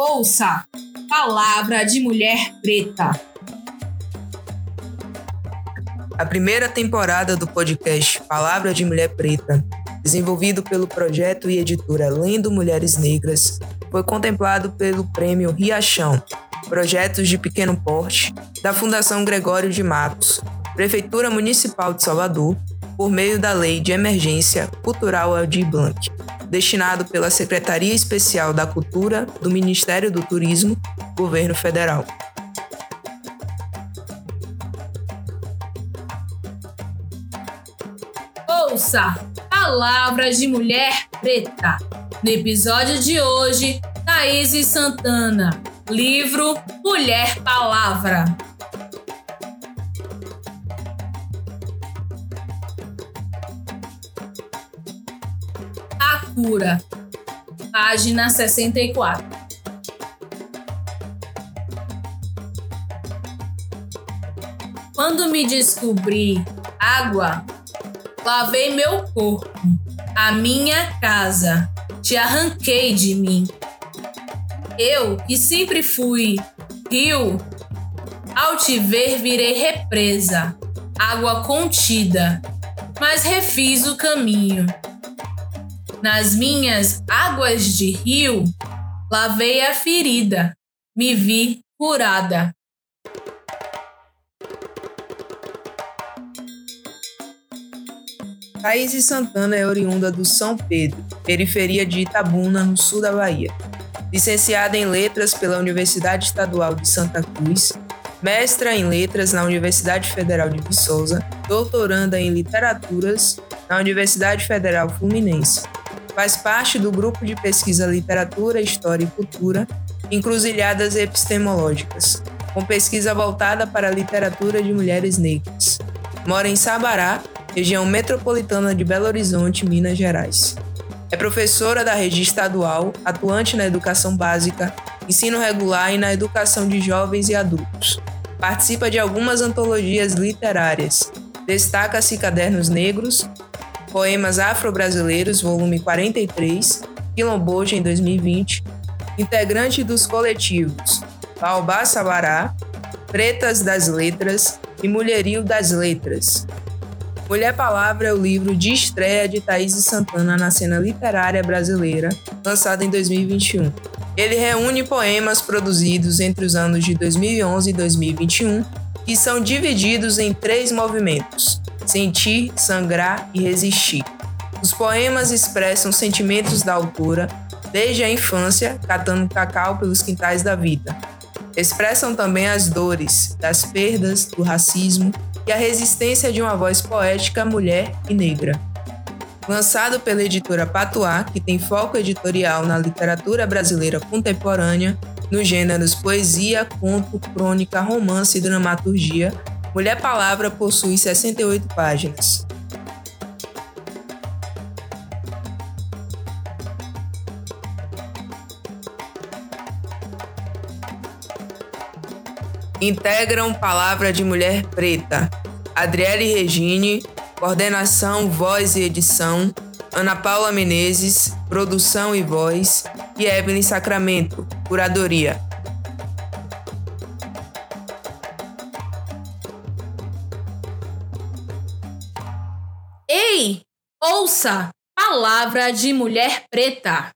Ouça Palavra de Mulher Preta. A primeira temporada do podcast Palavra de Mulher Preta, desenvolvido pelo projeto e editora Lendo Mulheres Negras, foi contemplado pelo Prêmio Riachão, Projetos de Pequeno Porte, da Fundação Gregório de Matos, Prefeitura Municipal de Salvador, por meio da Lei de Emergência Cultural Aldir Blanc destinado pela Secretaria Especial da Cultura do Ministério do Turismo, Governo Federal. Ouça Palavras de Mulher Preta. No episódio de hoje, Thaís Santana. Livro Mulher Palavra. Cura. Página 64. Quando me descobri água, lavei meu corpo, a minha casa, te arranquei de mim. Eu, que sempre fui rio, ao te ver virei represa, água contida, mas refiz o caminho. Nas minhas águas de rio, lavei a ferida, me vi curada. Thaís Santana é oriunda do São Pedro, periferia de Itabuna, no sul da Bahia. Licenciada em Letras pela Universidade Estadual de Santa Cruz, mestra em Letras na Universidade Federal de Viçosa, doutoranda em Literaturas na Universidade Federal Fluminense Faz parte do grupo de pesquisa Literatura, História e Cultura, Encruzilhadas Epistemológicas, com pesquisa voltada para a literatura de mulheres negras. Mora em Sabará, região metropolitana de Belo Horizonte, Minas Gerais. É professora da rede estadual, atuante na educação básica, ensino regular e na educação de jovens e adultos. Participa de algumas antologias literárias. Destaca-se Cadernos Negros, Poemas Afro-Brasileiros, volume 43, Quilomboja em 2020, integrante dos coletivos Baobá Sabará, Pretas das Letras e Mulherio das Letras. Mulher Palavra é o livro de estreia de Thaís Santana na cena literária brasileira, lançado em 2021. Ele reúne poemas produzidos entre os anos de 2011 e 2021, que são divididos em três movimentos: sentir, sangrar e resistir. Os poemas expressam sentimentos da autora desde a infância, catando cacau pelos quintais da vida. Expressam também as dores, das perdas, do racismo e a resistência de uma voz poética mulher e negra. Lançado pela editora Patuá, que tem foco editorial na literatura brasileira contemporânea, nos gêneros poesia, conto, crônica, romance e dramaturgia, Mulher Palavra possui 68 páginas. Integram Palavra de Mulher Preta, Adriele Regine, coordenação, voz e edição, Ana Paula Menezes, produção e voz, e Evelyn Sacramento, curadoria. Ei, ouça! Palavra de mulher preta.